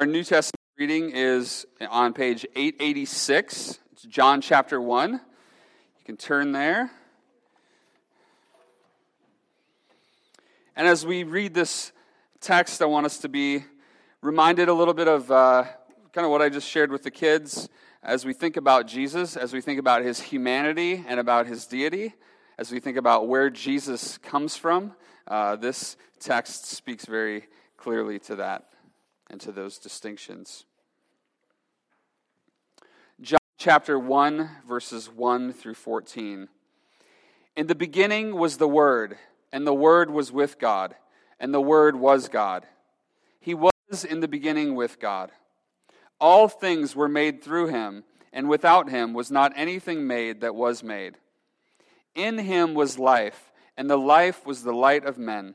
Our New Testament reading is on page 886. It's John chapter 1. You can turn there. And as we read this text, I want us to be reminded a little bit of uh, kind of what I just shared with the kids as we think about Jesus, as we think about his humanity and about his deity, as we think about where Jesus comes from. Uh, this text speaks very clearly to that and to those distinctions. John chapter 1, verses 1 through 14. In the beginning was the Word, and the Word was with God, and the Word was God. He was in the beginning with God. All things were made through him, and without him was not anything made that was made. In him was life, and the life was the light of men.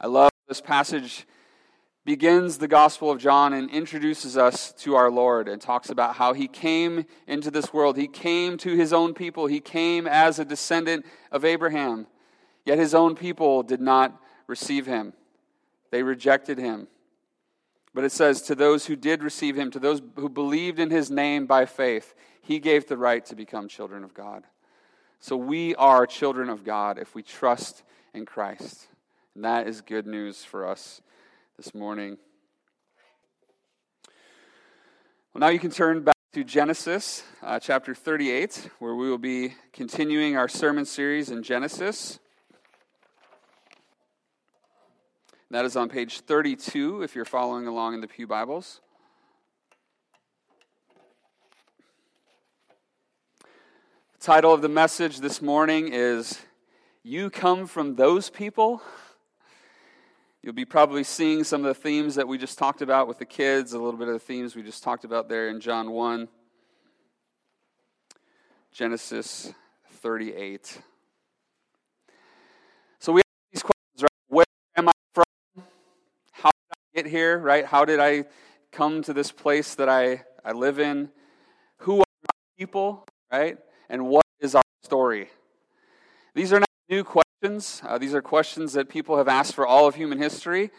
I love this passage begins the Gospel of John and introduces us to our Lord and talks about how he came into this world. He came to his own people. He came as a descendant of Abraham. Yet his own people did not receive him, they rejected him. But it says, to those who did receive him, to those who believed in his name by faith, he gave the right to become children of God. So we are children of God if we trust in Christ. And that is good news for us this morning. Well, now you can turn back to Genesis uh, chapter 38, where we will be continuing our sermon series in Genesis. That is on page 32 if you're following along in the Pew Bibles. The title of the message this morning is You Come from Those People. You'll be probably seeing some of the themes that we just talked about with the kids, a little bit of the themes we just talked about there in John 1, Genesis 38. So we have these questions, right? Where am I from? How did I get here, right? How did I come to this place that I, I live in? Who are my people, right? And what is our story? These are not new questions. Uh, these are questions that people have asked for all of human history.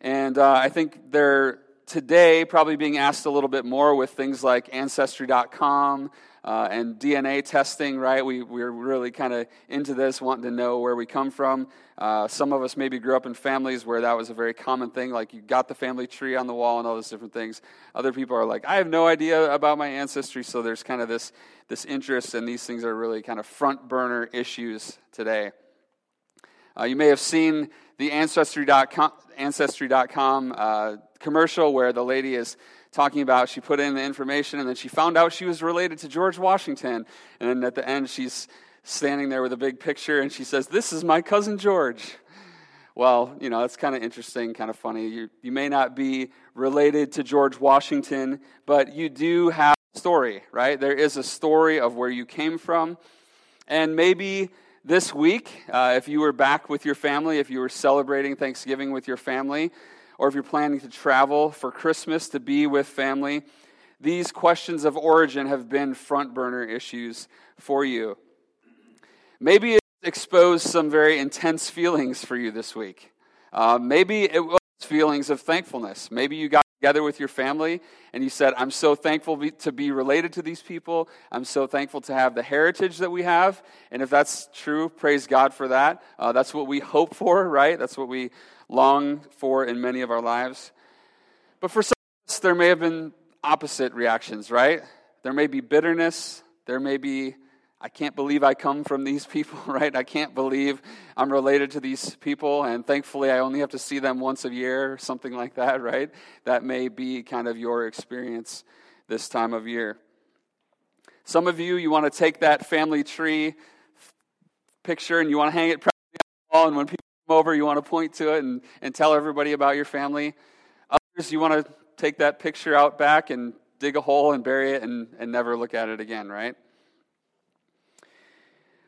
And uh, I think they're today probably being asked a little bit more with things like Ancestry.com uh, and DNA testing, right? We, we're really kind of into this, wanting to know where we come from. Uh, some of us maybe grew up in families where that was a very common thing, like you got the family tree on the wall and all those different things. Other people are like, I have no idea about my ancestry, so there's kind of this, this interest, and these things are really kind of front burner issues today. Uh, you may have seen the Ancestry.com, Ancestry.com uh, commercial where the lady is talking about she put in the information and then she found out she was related to George Washington. And then at the end, she's standing there with a big picture and she says, This is my cousin George. Well, you know, that's kind of interesting, kind of funny. You, you may not be related to George Washington, but you do have a story, right? There is a story of where you came from. And maybe this week, uh, if you were back with your family, if you were celebrating Thanksgiving with your family, or if you're planning to travel for Christmas to be with family, these questions of origin have been front burner issues for you. Maybe it exposed some very intense feelings for you this week. Uh, maybe it was feelings of thankfulness. Maybe you got together with your family and you said, I'm so thankful to be related to these people. I'm so thankful to have the heritage that we have. And if that's true, praise God for that. Uh, that's what we hope for, right? That's what we long for in many of our lives. But for some of us, there may have been opposite reactions, right? There may be bitterness. There may be, I can't believe I come from these people, right? I can't believe I'm related to these people, and thankfully I only have to see them once a year, or something like that, right? That may be kind of your experience this time of year. Some of you, you want to take that family tree picture and you want to hang it on the wall, and when people come over, you want to point to it and, and tell everybody about your family. Others, you want to take that picture out back and dig a hole and bury it and, and never look at it again, right?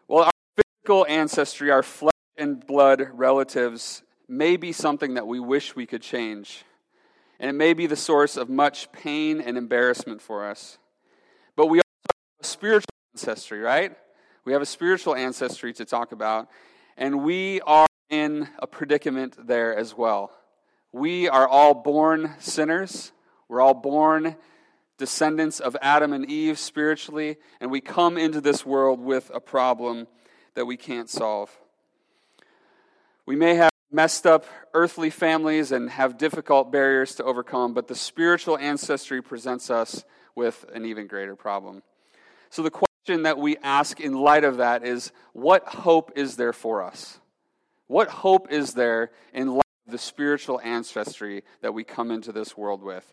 Well, our physical ancestry, our flesh and blood relatives, may be something that we wish we could change. And it may be the source of much pain and embarrassment for us. But we also have a spiritual ancestry, right? We have a spiritual ancestry to talk about. And we are in a predicament there as well. We are all born sinners. We're all born descendants of Adam and Eve spiritually, and we come into this world with a problem that we can't solve. We may have messed up earthly families and have difficult barriers to overcome, but the spiritual ancestry presents us with an even greater problem. So, the question that we ask in light of that is what hope is there for us? What hope is there in light of the spiritual ancestry that we come into this world with?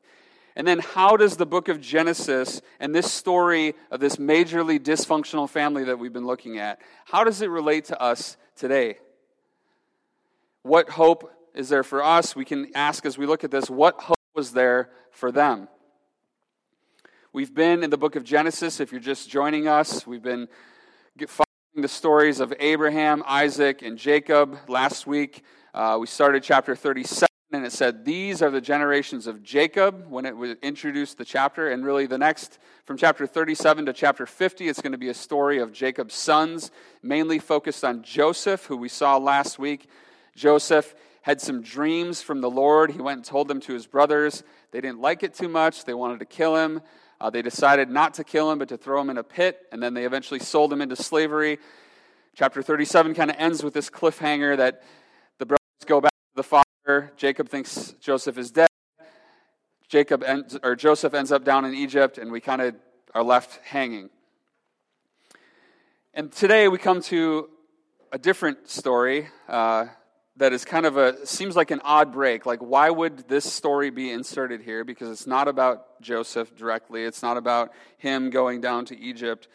And then, how does the book of Genesis and this story of this majorly dysfunctional family that we've been looking at, how does it relate to us today? What hope is there for us? We can ask as we look at this, what hope was there for them? We've been in the book of Genesis. If you're just joining us, we've been following the stories of Abraham, Isaac, and Jacob. Last week, uh, we started chapter 37 and it said, These are the generations of Jacob when it introduced the chapter. And really, the next, from chapter 37 to chapter 50, it's going to be a story of Jacob's sons, mainly focused on Joseph, who we saw last week. Joseph had some dreams from the Lord. He went and told them to his brothers. They didn't like it too much, they wanted to kill him. Uh, they decided not to kill him, but to throw him in a pit, and then they eventually sold him into slavery. Chapter 37 kind of ends with this cliffhanger that the brothers go back to the father Jacob thinks Joseph is dead. Jacob ends, or Joseph ends up down in Egypt, and we kind of are left hanging. And today we come to a different story uh, that is kind of a seems like an odd break. Like, why would this story be inserted here? Because it's not about Joseph directly. It's not about him going down to Egypt.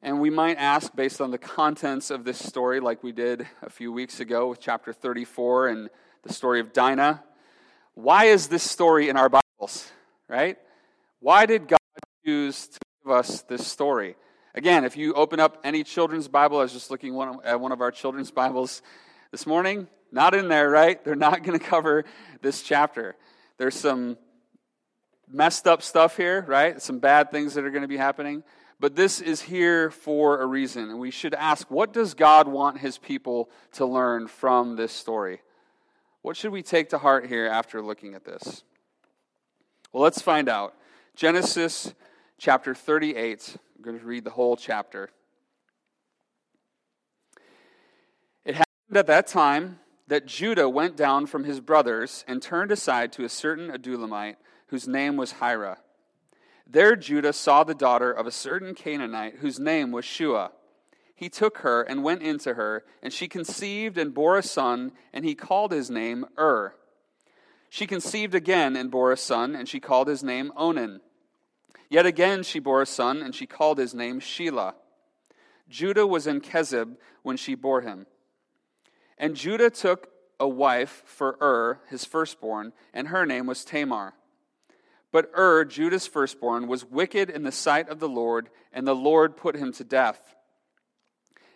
And we might ask, based on the contents of this story, like we did a few weeks ago with chapter 34 and the story of Dinah. Why is this story in our Bibles, right? Why did God choose to give us this story? Again, if you open up any children's Bible, I was just looking at one of our children's Bibles this morning, not in there, right? They're not going to cover this chapter. There's some messed up stuff here, right? Some bad things that are going to be happening. But this is here for a reason. And we should ask what does God want his people to learn from this story? What should we take to heart here after looking at this? Well, let's find out. Genesis chapter 38. I'm going to read the whole chapter. It happened at that time that Judah went down from his brothers and turned aside to a certain Adullamite whose name was Hirah. There Judah saw the daughter of a certain Canaanite whose name was Shua he took her and went into her, and she conceived and bore a son, and he called his name Ur. She conceived again and bore a son, and she called his name Onan. Yet again she bore a son, and she called his name Shelah. Judah was in Chezib when she bore him. And Judah took a wife for Ur, his firstborn, and her name was Tamar. But Ur, Judah's firstborn, was wicked in the sight of the Lord, and the Lord put him to death.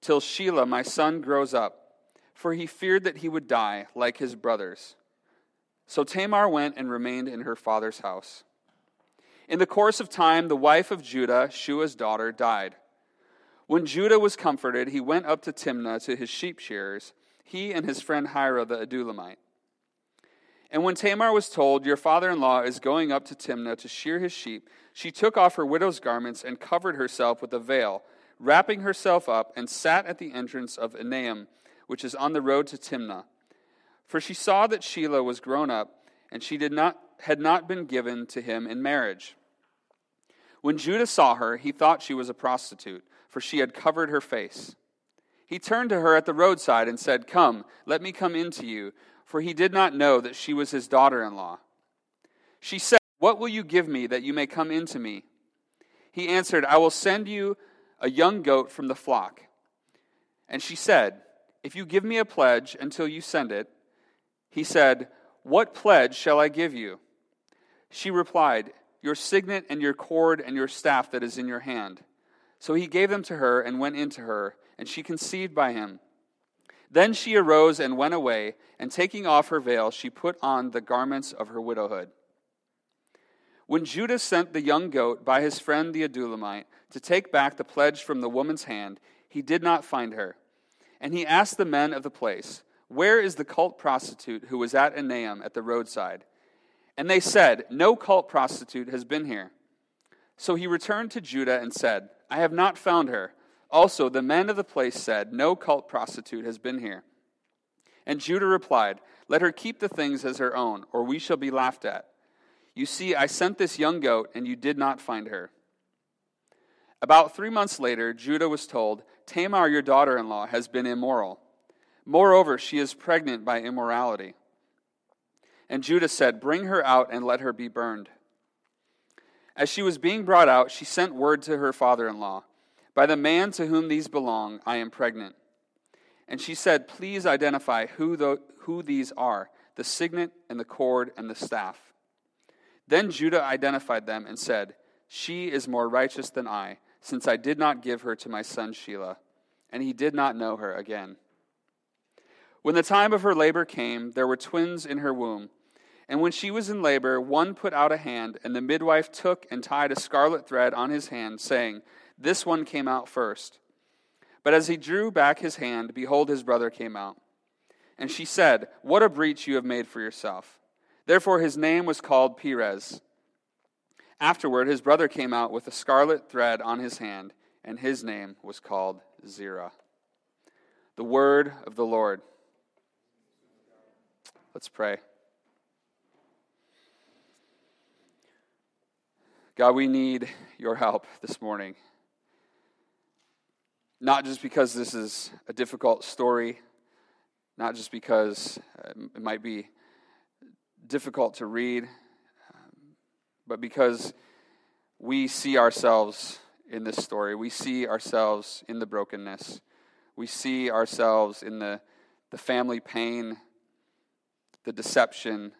till Shelah, my son, grows up, for he feared that he would die like his brothers. So Tamar went and remained in her father's house. In the course of time, the wife of Judah, Shua's daughter, died. When Judah was comforted, he went up to Timnah to his sheep shearers, he and his friend Hirah the Adullamite. And when Tamar was told, Your father in law is going up to Timnah to shear his sheep, she took off her widow's garments and covered herself with a veil, wrapping herself up, and sat at the entrance of Enaim, which is on the road to Timnah. For she saw that Shelah was grown up, and she did not, had not been given to him in marriage. When Judah saw her, he thought she was a prostitute, for she had covered her face. He turned to her at the roadside and said, Come, let me come in to you, for he did not know that she was his daughter in law. She said, What will you give me that you may come in to me? He answered, I will send you a young goat from the flock. And she said, If you give me a pledge until you send it, he said, What pledge shall I give you? She replied, your signet and your cord and your staff that is in your hand. So he gave them to her and went into her, and she conceived by him. Then she arose and went away, and taking off her veil, she put on the garments of her widowhood. When Judah sent the young goat by his friend the Adullamite to take back the pledge from the woman's hand, he did not find her. And he asked the men of the place, Where is the cult prostitute who was at Enaim at the roadside? And they said, No cult prostitute has been here. So he returned to Judah and said, I have not found her. Also, the men of the place said, No cult prostitute has been here. And Judah replied, Let her keep the things as her own, or we shall be laughed at. You see, I sent this young goat, and you did not find her. About three months later, Judah was told, Tamar, your daughter in law, has been immoral. Moreover, she is pregnant by immorality. And Judah said, Bring her out and let her be burned. As she was being brought out, she sent word to her father in law By the man to whom these belong, I am pregnant. And she said, Please identify who, the, who these are the signet and the cord and the staff. Then Judah identified them and said, She is more righteous than I, since I did not give her to my son Shelah. And he did not know her again. When the time of her labor came, there were twins in her womb. And when she was in labor, one put out a hand, and the midwife took and tied a scarlet thread on his hand, saying, This one came out first. But as he drew back his hand, behold, his brother came out. And she said, What a breach you have made for yourself. Therefore his name was called Perez. Afterward, his brother came out with a scarlet thread on his hand, and his name was called Zerah. The word of the Lord. Let's pray. God, we need your help this morning. Not just because this is a difficult story, not just because uh, it might be difficult to read, but because we see ourselves in this story. We see ourselves in the brokenness. We see ourselves in the, the family pain, the deception.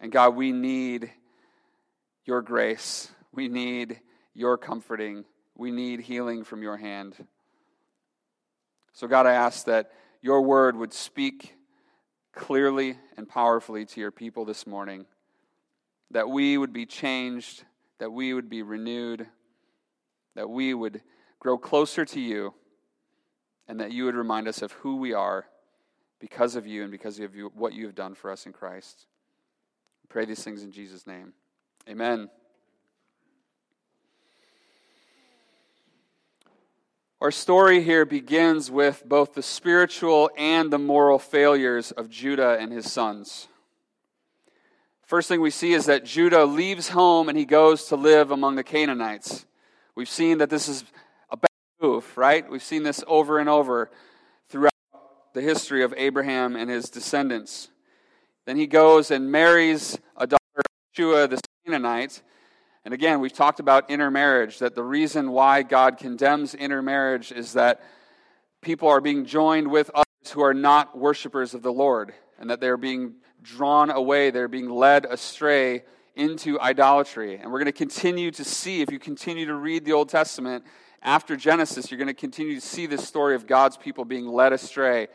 And God, we need your grace. We need your comforting. We need healing from your hand. So, God, I ask that your word would speak clearly and powerfully to your people this morning, that we would be changed, that we would be renewed, that we would grow closer to you, and that you would remind us of who we are because of you and because of you, what you have done for us in Christ. I pray these things in Jesus' name. Amen. Our story here begins with both the spiritual and the moral failures of Judah and his sons. First thing we see is that Judah leaves home and he goes to live among the Canaanites. We've seen that this is a bad move, right? We've seen this over and over throughout the history of Abraham and his descendants. Then he goes and marries a daughter, of Shua the Canaanite. And again, we've talked about intermarriage, that the reason why God condemns intermarriage is that people are being joined with others who are not worshipers of the Lord, and that they're being drawn away, they're being led astray into idolatry. And we're going to continue to see, if you continue to read the Old Testament after Genesis, you're going to continue to see this story of God's people being led astray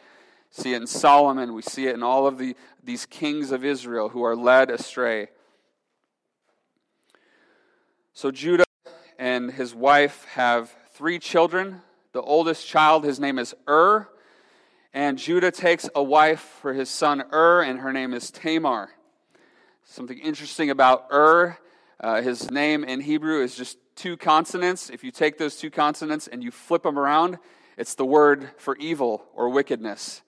see it in Solomon. We see it in all of the, these kings of Israel who are led astray. So Judah and his wife have three children. The oldest child, his name is Ur. And Judah takes a wife for his son Ur, and her name is Tamar. Something interesting about Ur, uh, his name in Hebrew is just two consonants. If you take those two consonants and you flip them around, it's the word for evil or wickedness.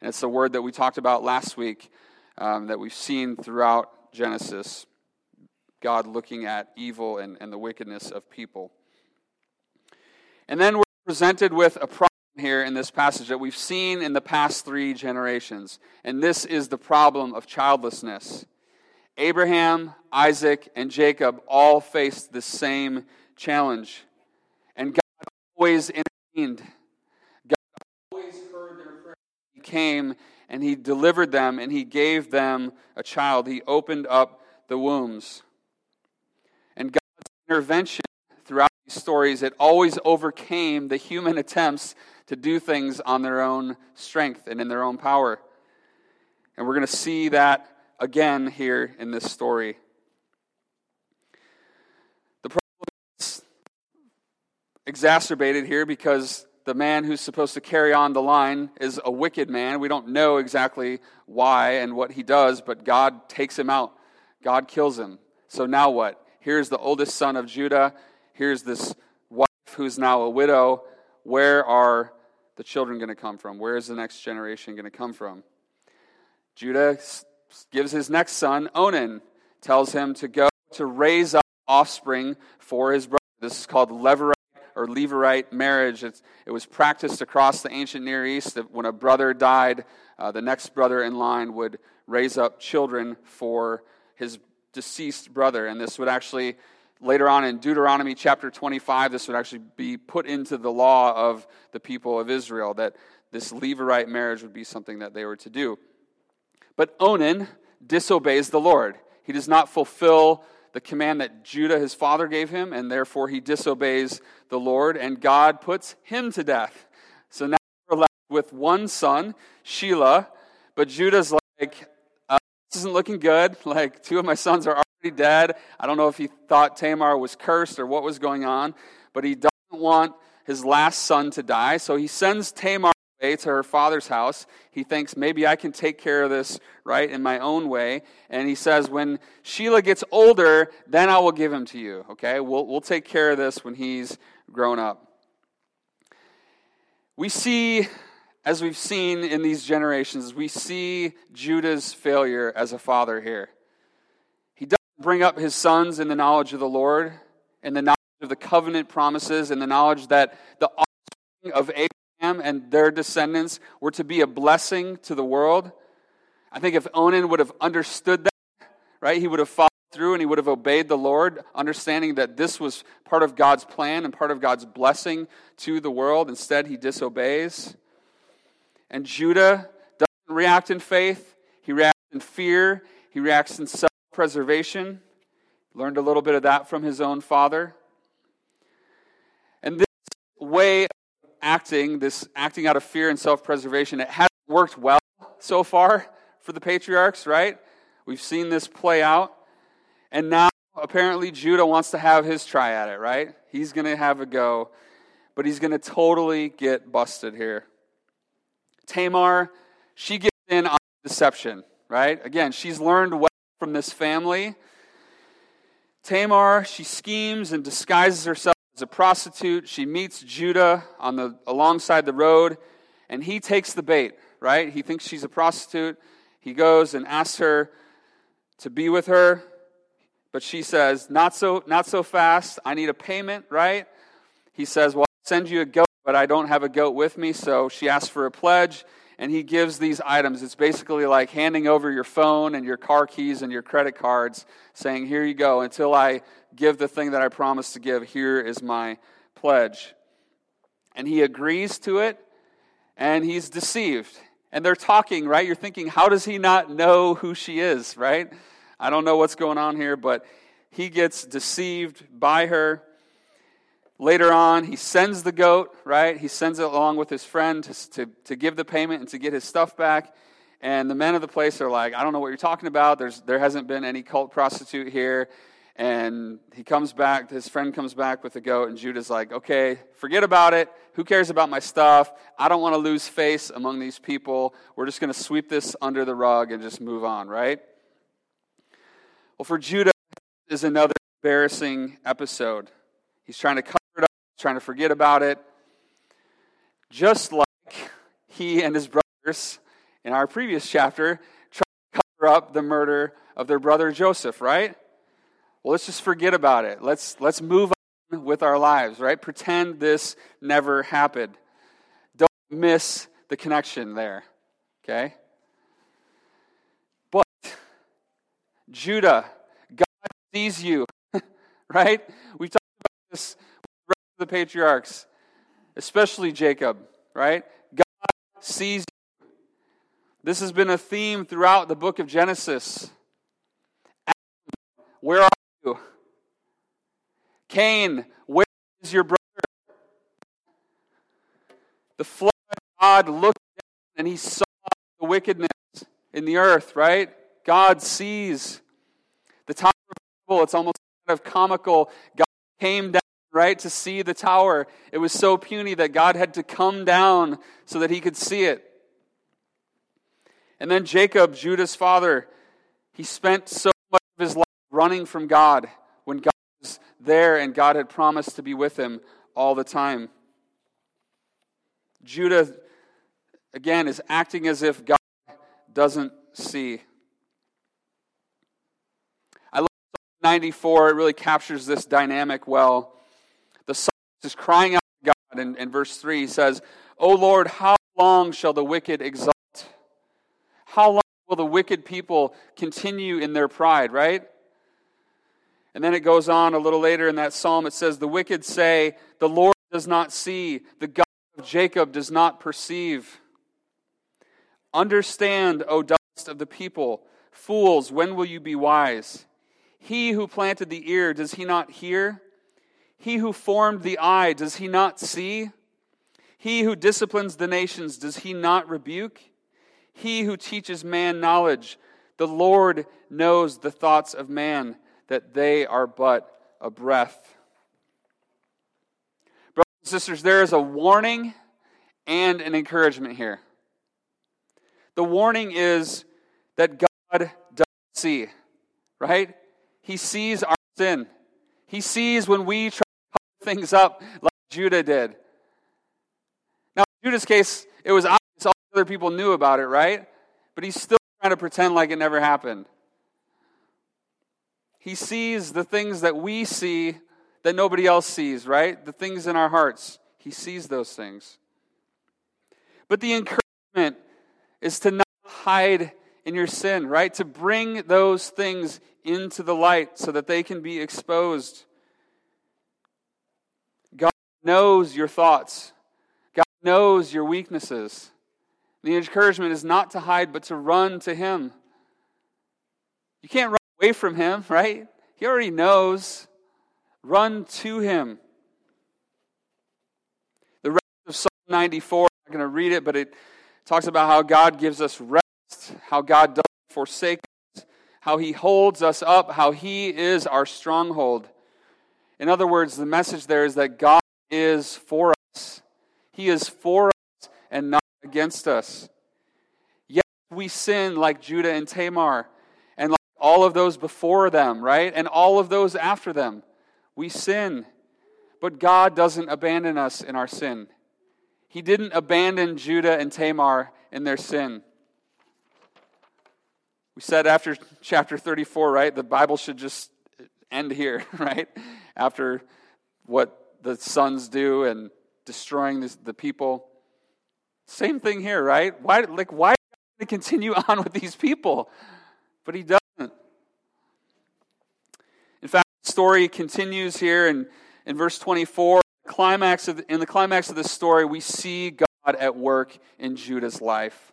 And it's the word that we talked about last week um, that we've seen throughout Genesis. God looking at evil and, and the wickedness of people. And then we're presented with a problem here in this passage that we've seen in the past three generations. And this is the problem of childlessness. Abraham, Isaac, and Jacob all faced the same challenge. And God always intervened. God always heard their prayer. He came and He delivered them and He gave them a child. He opened up the wombs. And God's intervention throughout these stories, it always overcame the human attempts to do things on their own strength and in their own power. And we're going to see that again here in this story. The problem is exacerbated here because the man who's supposed to carry on the line is a wicked man. We don't know exactly why and what he does, but God takes him out. God kills him. So now what? Here's the oldest son of Judah. Here's this wife who's now a widow. Where are the children going to come from? Where is the next generation going to come from? Judah gives his next son, Onan, tells him to go to raise up offspring for his brother. This is called Levirate or Levirate marriage. It's, it was practiced across the ancient Near East that when a brother died, uh, the next brother in line would raise up children for his deceased brother. And this would actually, later on in Deuteronomy chapter 25, this would actually be put into the law of the people of Israel that this Levirate marriage would be something that they were to do. But Onan disobeys the Lord. He does not fulfill the command that Judah, his father, gave him, and therefore he disobeys the Lord, and God puts him to death. So now we're left with one son, Shelah, but Judah's like, this isn't looking good. Like, two of my sons are already dead. I don't know if he thought Tamar was cursed or what was going on, but he doesn't want his last son to die. So he sends Tamar away to her father's house. He thinks maybe I can take care of this, right, in my own way. And he says, when Shelah gets older, then I will give him to you, okay? We'll, we'll take care of this when he's grown up. We see as we've seen in these generations, we see Judah's failure as a father here. He doesn't bring up his sons in the knowledge of the Lord, in the knowledge of the covenant promises, in the knowledge that the offspring of Abraham and their descendants were to be a blessing to the world. I think if Onan would have understood that, right, he would have followed through and he would have obeyed the Lord, understanding that this was part of God's plan and part of God's blessing to the world. Instead, he disobeys. And Judah doesn't react in faith, he reacts in fear, he reacts in self preservation. Learned a little bit of that from his own father. And this way of acting, this acting out of fear and self preservation, it hasn't worked well so far for the patriarchs, right? We've seen this play out. And now, apparently, Judah wants to have his try at it, right? He's going to have a go, but he's going to totally get busted here. Tamar, she gets in on deception, right? Again, she's learned well from this family. Tamar, she schemes and disguises herself as a prostitute. She meets Judah on the alongside the road, and he takes the bait, right? He thinks she's a prostitute. He goes and asks her to be with her, but she says, "Not so, not so fast. I need a payment, right?" He says, "Well, I'll send you a goat but I don't have a goat with me. So she asks for a pledge, and he gives these items. It's basically like handing over your phone and your car keys and your credit cards, saying, Here you go. Until I give the thing that I promised to give, here is my pledge. And he agrees to it, and he's deceived. And they're talking, right? You're thinking, How does he not know who she is, right? I don't know what's going on here, but he gets deceived by her later on, he sends the goat, right? He sends it along with his friend to, to, to give the payment and to get his stuff back. And the men of the place are like, I don't know what you're talking about. There's, there hasn't been any cult prostitute here. And he comes back, his friend comes back with the goat, and Judah's like, okay, forget about it. Who cares about my stuff? I don't want to lose face among these people. We're just going to sweep this under the rug and just move on, right? Well, for Judah, is another embarrassing episode. He's trying to up, trying to forget about it. Just like he and his brothers in our previous chapter tried to cover up the murder of their brother Joseph, right? Well, let's just forget about it. Let's, let's move on with our lives, right? Pretend this never happened. Don't miss the connection there, okay? But Judah, God sees you, right? We talked about this the patriarchs, especially Jacob, right? God sees you. This has been a theme throughout the book of Genesis. Where are you? Cain, where is your brother? The flood God looked down and he saw the wickedness in the earth, right? God sees. The Tower of Babel, it's almost kind of comical. God came down, right, to see the tower. It was so puny that God had to come down so that he could see it. And then Jacob, Judah's father, he spent so much of his life running from God when God was there and God had promised to be with him all the time. Judah, again, is acting as if God doesn't see. I love Psalm 94, it really captures this dynamic well. Is crying out to God, and in verse 3 he says, O Lord, how long shall the wicked exalt? How long will the wicked people continue in their pride, right? And then it goes on a little later in that psalm. It says, The wicked say, The Lord does not see, the God of Jacob does not perceive. Understand, O dust of the people. Fools, when will you be wise? He who planted the ear, does he not hear? He who formed the eye, does he not see? He who disciplines the nations, does he not rebuke? He who teaches man knowledge, the Lord knows the thoughts of man that they are but a breath. Brothers and sisters, there is a warning and an encouragement here. The warning is that God does see, right? He sees our sin. He sees when we try things up like Judah did. Now, in Judah's case, it was obvious all other people knew about it, right? But he's still trying to pretend like it never happened. He sees the things that we see that nobody else sees, right? The things in our hearts. He sees those things. But the encouragement is to not hide in your sin, right? To bring those things into the light so that they can be exposed. Knows your thoughts, God knows your weaknesses. The encouragement is not to hide, but to run to Him. You can't run away from him, right? He already knows. Run to him. The rest of Psalm 94, I'm not going to read it, but it talks about how God gives us rest, how God doesn't forsake us, how he holds us up, how he is our stronghold. In other words, the message there is that God is for us. He is for us and not against us. Yes, we sin like Judah and Tamar and like all of those before them, right? And all of those after them. We sin. But God doesn't abandon us in our sin. He didn't abandon Judah and Tamar in their sin. We said after chapter 34, right? The Bible should just end here, right? After what the sons do and destroying the people. Same thing here, right? Why, like, why continue on with these people? But he doesn't. In fact, the story continues here in, in verse 24. Climax of, in the climax of this story, we see God at work in Judah's life.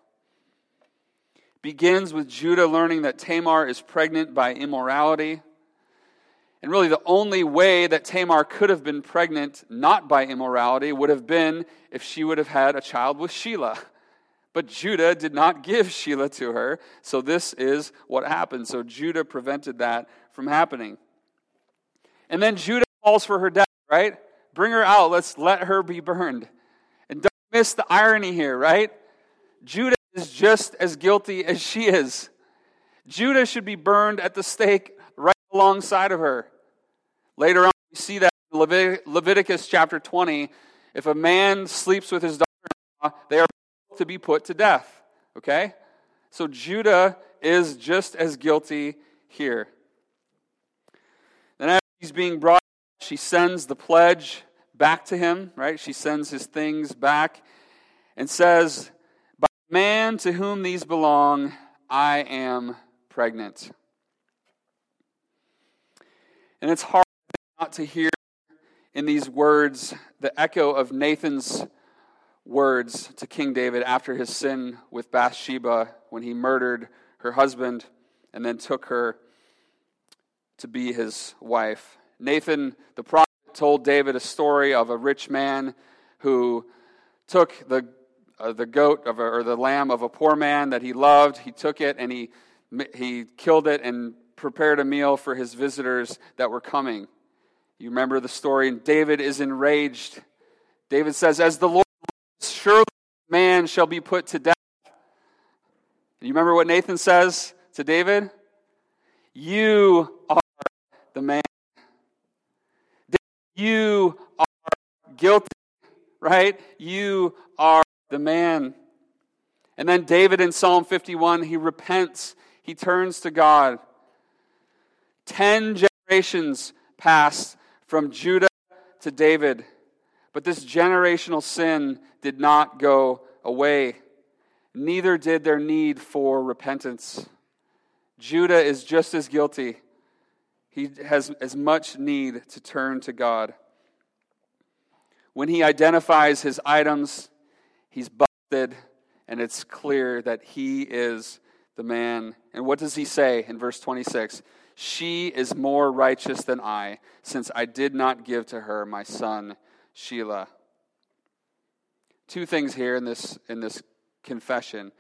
Begins with Judah learning that Tamar is pregnant by immorality. And really, the only way that Tamar could have been pregnant, not by immorality, would have been if she would have had a child with Shelah. But Judah did not give Shelah to her, so this is what happened. So Judah prevented that from happening. And then Judah calls for her death, right? Bring her out. Let's let her be burned. And don't miss the irony here, right? Judah is just as guilty as she is. Judah should be burned at the stake right alongside of her. Later on, we see that in Leviticus chapter 20. If a man sleeps with his daughter in law, they are to be put to death. Okay? So Judah is just as guilty here. Then, as he's being brought, she sends the pledge back to him, right? She sends his things back and says, By the man to whom these belong, I am pregnant. And it's hard to hear in these words the echo of Nathan's words to King David after his sin with Bathsheba when he murdered her husband and then took her to be his wife. Nathan, the prophet, told David a story of a rich man who took the, uh, the goat of a, or the lamb of a poor man that he loved. He took it and he, he killed it and prepared a meal for his visitors that were coming. You remember the story, and David is enraged. David says, As the Lord surely man shall be put to death. You remember what Nathan says to David? You are the man. You are guilty, right? You are the man. And then David in Psalm 51, he repents, he turns to God. Ten generations pass from Judah to David. But this generational sin did not go away. Neither did their need for repentance. Judah is just as guilty. He has as much need to turn to God. When he identifies his items, he's busted, and it's clear that he is the man. And what does he say in verse 26? She is more righteous than I, since I did not give to her my son Shelah. Two things here in this, in this confession.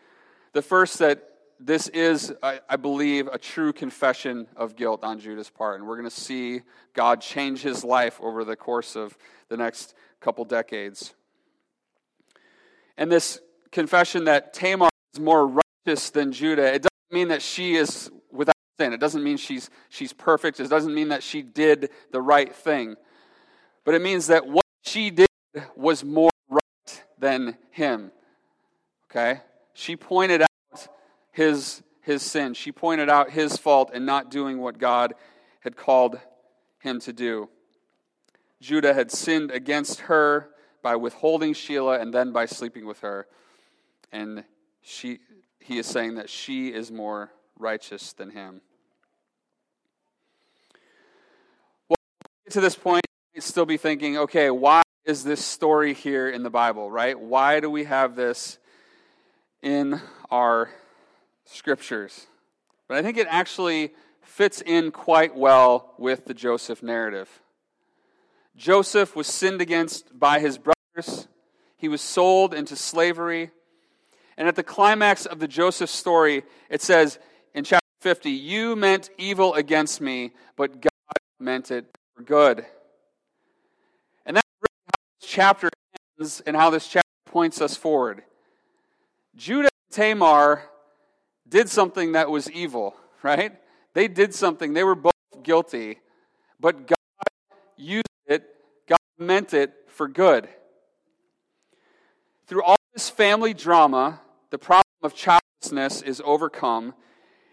The first, that this is, I, I believe, a true confession of guilt on Judah's part. And we're going to see God change his life over the course of the next couple decades. And this confession that Tamar is more righteous than Judah, it doesn't mean that she is without sin. It doesn't mean she's, she's perfect. It doesn't mean that she did the right thing. But it means that what she did was more right than him. Okay? She pointed out his, his sin. She pointed out his fault in not doing what God had called him to do. Judah had sinned against her by withholding Shelah and then by sleeping with her. And she, he is saying that she is more righteous than him. Well, to this point, you still be thinking, okay, why is this story here in the Bible, right? Why do we have this in our scriptures? But I think it actually fits in quite well with the Joseph narrative. Joseph was sinned against by his brothers, he was sold into slavery. And at the climax of the Joseph story, it says in chapter 50, You meant evil against me, but God meant it for good And that's really how this chapter ends and how this chapter points us forward. Judah and Tamar did something that was evil, right? They did something. They were both guilty, but God used it, God meant it for good. Through all this family drama, the problem of childlessness is overcome,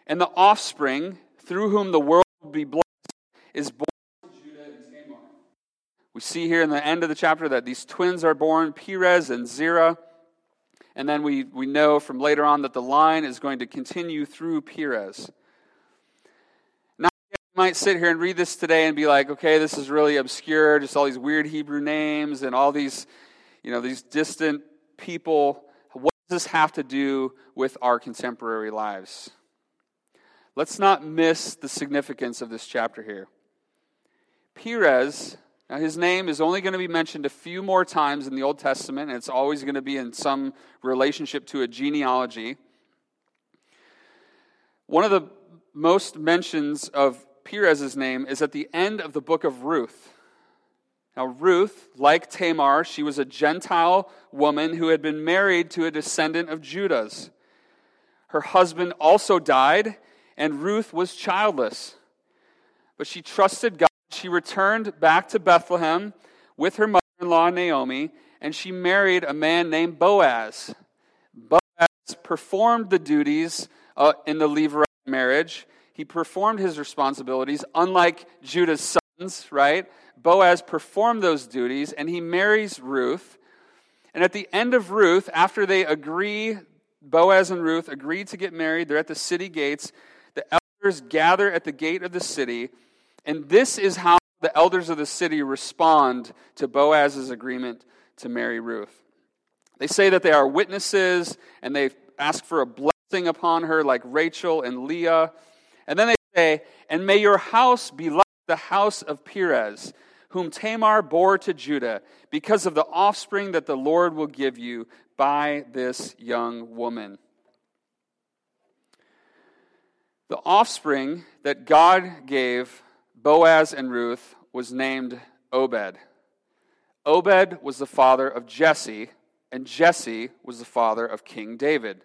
and the offspring through whom the world will be blessed is born we see here in the end of the chapter that these twins are born, Perez and Zerah. And then we, we know from later on that the line is going to continue through Perez. Now, you might sit here and read this today and be like, okay, this is really obscure, just all these weird Hebrew names and all these, you know, these distant people. Does this have to do with our contemporary lives? Let's not miss the significance of this chapter here. Perez, now his name is only going to be mentioned a few more times in the Old Testament, and it's always going to be in some relationship to a genealogy. One of the most mentions of Perez's name is at the end of the book of Ruth. Now, Ruth, like Tamar, she was a Gentile woman who had been married to a descendant of Judah's. Her husband also died, and Ruth was childless. But she trusted God. She returned back to Bethlehem with her mother in law, Naomi, and she married a man named Boaz. Boaz performed the duties uh, in the Levirate marriage. He performed his responsibilities, unlike Judah's sons, right? Boaz performed those duties, and he marries Ruth. And at the end of Ruth, after they agree, Boaz and Ruth agree to get married, they're at the city gates. The elders gather at the gate of the city, and this is how the elders of the city respond to Boaz's agreement to marry Ruth. They say that they are witnesses, and they ask for a blessing upon her, like Rachel and Leah. And then they say, And may your house be like the house of Perez, whom Tamar bore to Judah, because of the offspring that the Lord will give you by this young woman. The offspring that God gave Boaz and Ruth was named Obed. Obed was the father of Jesse, and Jesse was the father of King David.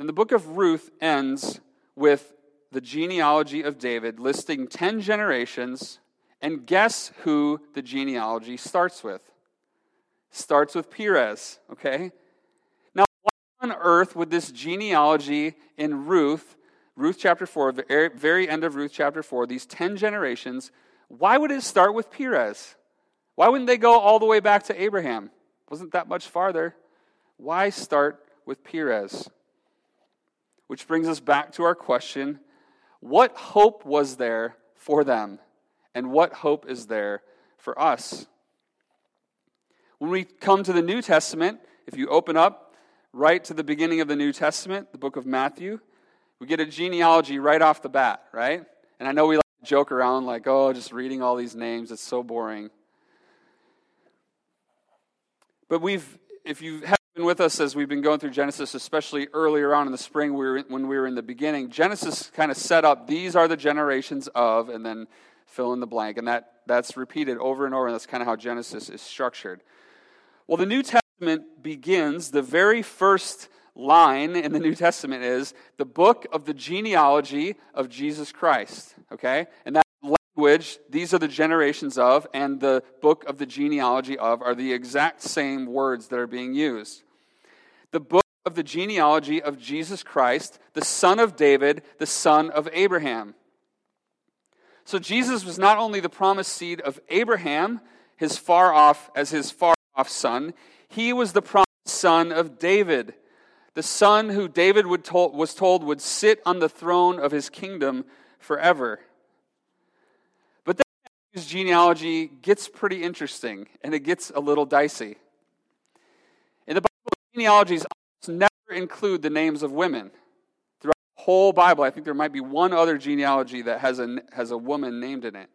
And the book of Ruth ends with the genealogy of David, listing 10 generations, and guess who the genealogy starts with? Starts with Perez, okay? Now, why on earth would this genealogy in Ruth Ruth chapter 4, the er, very end of Ruth chapter 4, these 10 generations, why would it start with Perez? Why wouldn't they go all the way back to Abraham? Wasn't that much farther. Why start with Perez? Which brings us back to our question what hope was there for them? And what hope is there for us? When we come to the New Testament, if you open up right to the beginning of the New Testament, the book of Matthew, we get a genealogy right off the bat, right? And I know we like to joke around like, oh, just reading all these names, it's so boring. But we've, if you have been with us as we've been going through Genesis, especially earlier on in the spring we were, when we were in the beginning, Genesis kind of set up these are the generations of, and then fill in the blank. And that, that's repeated over and over, and that's kind of how Genesis is structured. Well, the New Testament begins the very first line in the New Testament is the book of the genealogy of Jesus Christ. Okay? And that language, these are the generations of, and the book of the genealogy of are the exact same words that are being used. The book of the genealogy of Jesus Christ, the son of David, the son of Abraham. So Jesus was not only the promised seed of Abraham, his far off as his far off son, he was the promised son of David the son who David told, was told would sit on the throne of his kingdom forever. But then his genealogy gets pretty interesting and it gets a little dicey. In the Bible, genealogies never include the names of women. Whole Bible, I think there might be one other genealogy that has a, has a woman named in it.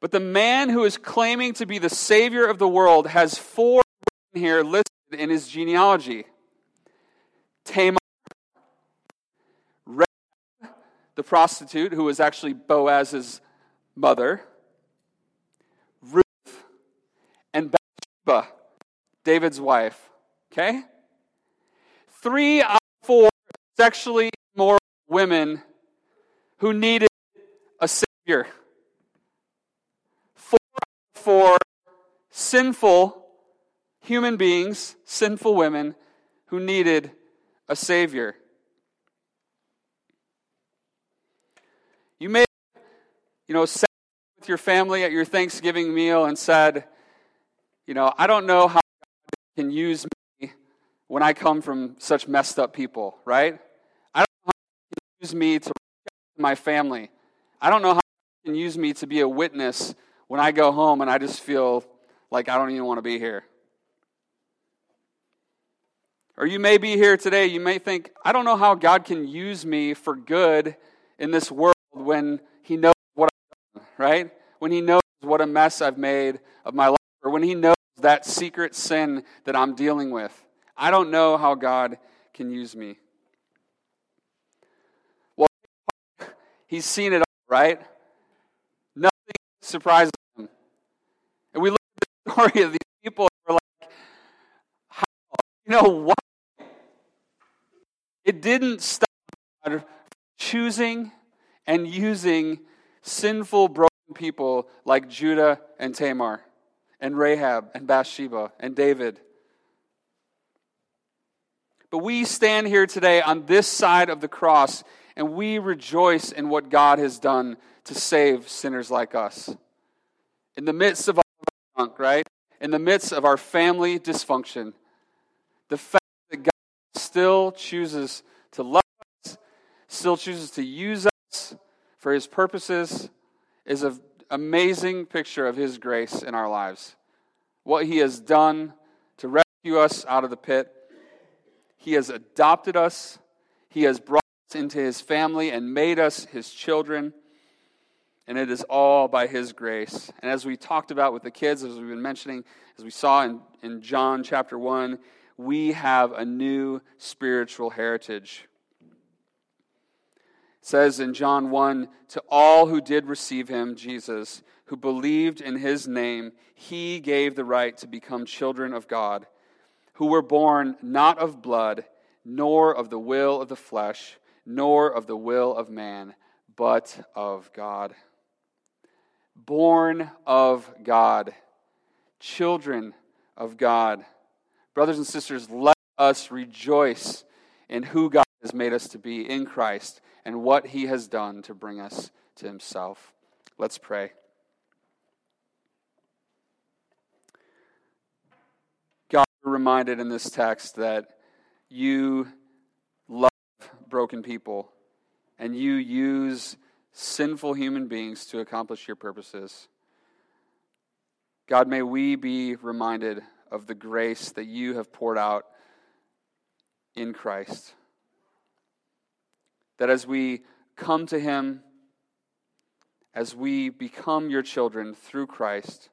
But the man who is claiming to be the Savior of the world has four women here listed in his genealogy. Tamar, Rahab, the prostitute who was actually Boaz's mother, Ruth, and Bathsheba, David's wife. Okay? Three out of four sexually immoral women who needed a Savior. Four four sinful human beings, sinful women who needed a Savior. You may, you know, sat with your family at your Thanksgiving meal and said, you know, I don't know how God can use me when I come from such messed up people, right? I don't know how God can use me to my family. I don't know how God can use me to be a witness when I go home and I just feel like I don't even want to be here. Or you may be here today, you may think, I don't know how God can use me for good in this world when He knows what I've done. right? When He knows what a mess I've made of my life, or when He knows that secret sin that I'm dealing with. I don't know how God can use me. Well, He's seen it all, right? Nothing surprises Him. And we look at the story of these people and we're like, how? You know what? It didn't stop God choosing and using sinful, broken people like Judah and Tamar, and Rahab and Bathsheba and David. But we stand here today on this side of the cross and we rejoice in what God has done to save sinners like us. In the midst of our junk, right? In the midst of our family dysfunction, the fact that God still chooses to love us, still chooses to use us for his purposes, is an amazing picture of his grace in our lives. What he has done to rescue us out of the pit, he has adopted us, he has brought into his family and made us his children. And it is all by His grace. And as we talked about with the kids, as we've been mentioning, as we saw in, in John chapter 1, we have a new spiritual heritage. It says in John 1 To all who did receive him, Jesus, who believed in his name, he gave the right to become children of God, who were born not of blood, nor of the will of the flesh, nor of the will of man, but of God. Born of God, children of God. Brothers and sisters, let us rejoice in who God has made us to be in Christ and what he has done to bring us to himself. Let's pray. God, reminded in this text that you broken people and you use sinful human beings to accomplish your purposes. God, may we be reminded of the grace that you have poured out in Christ. That as we come to Him, as we become your children through Christ,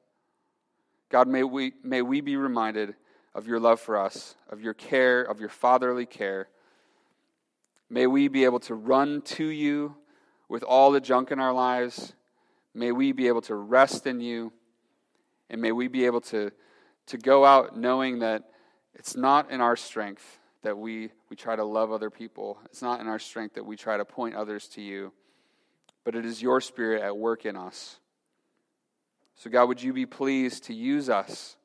God, may we, may we be reminded of your love for us, of your care, of your fatherly care. May we be able to run to you with all the junk in our lives. May we be able to rest in you. And may we be able to to go out knowing that it's not in our strength that we, we try to love other people. It's not in our strength that we try to point others to you, but it is your spirit at work in us. So, God, would you be pleased to use us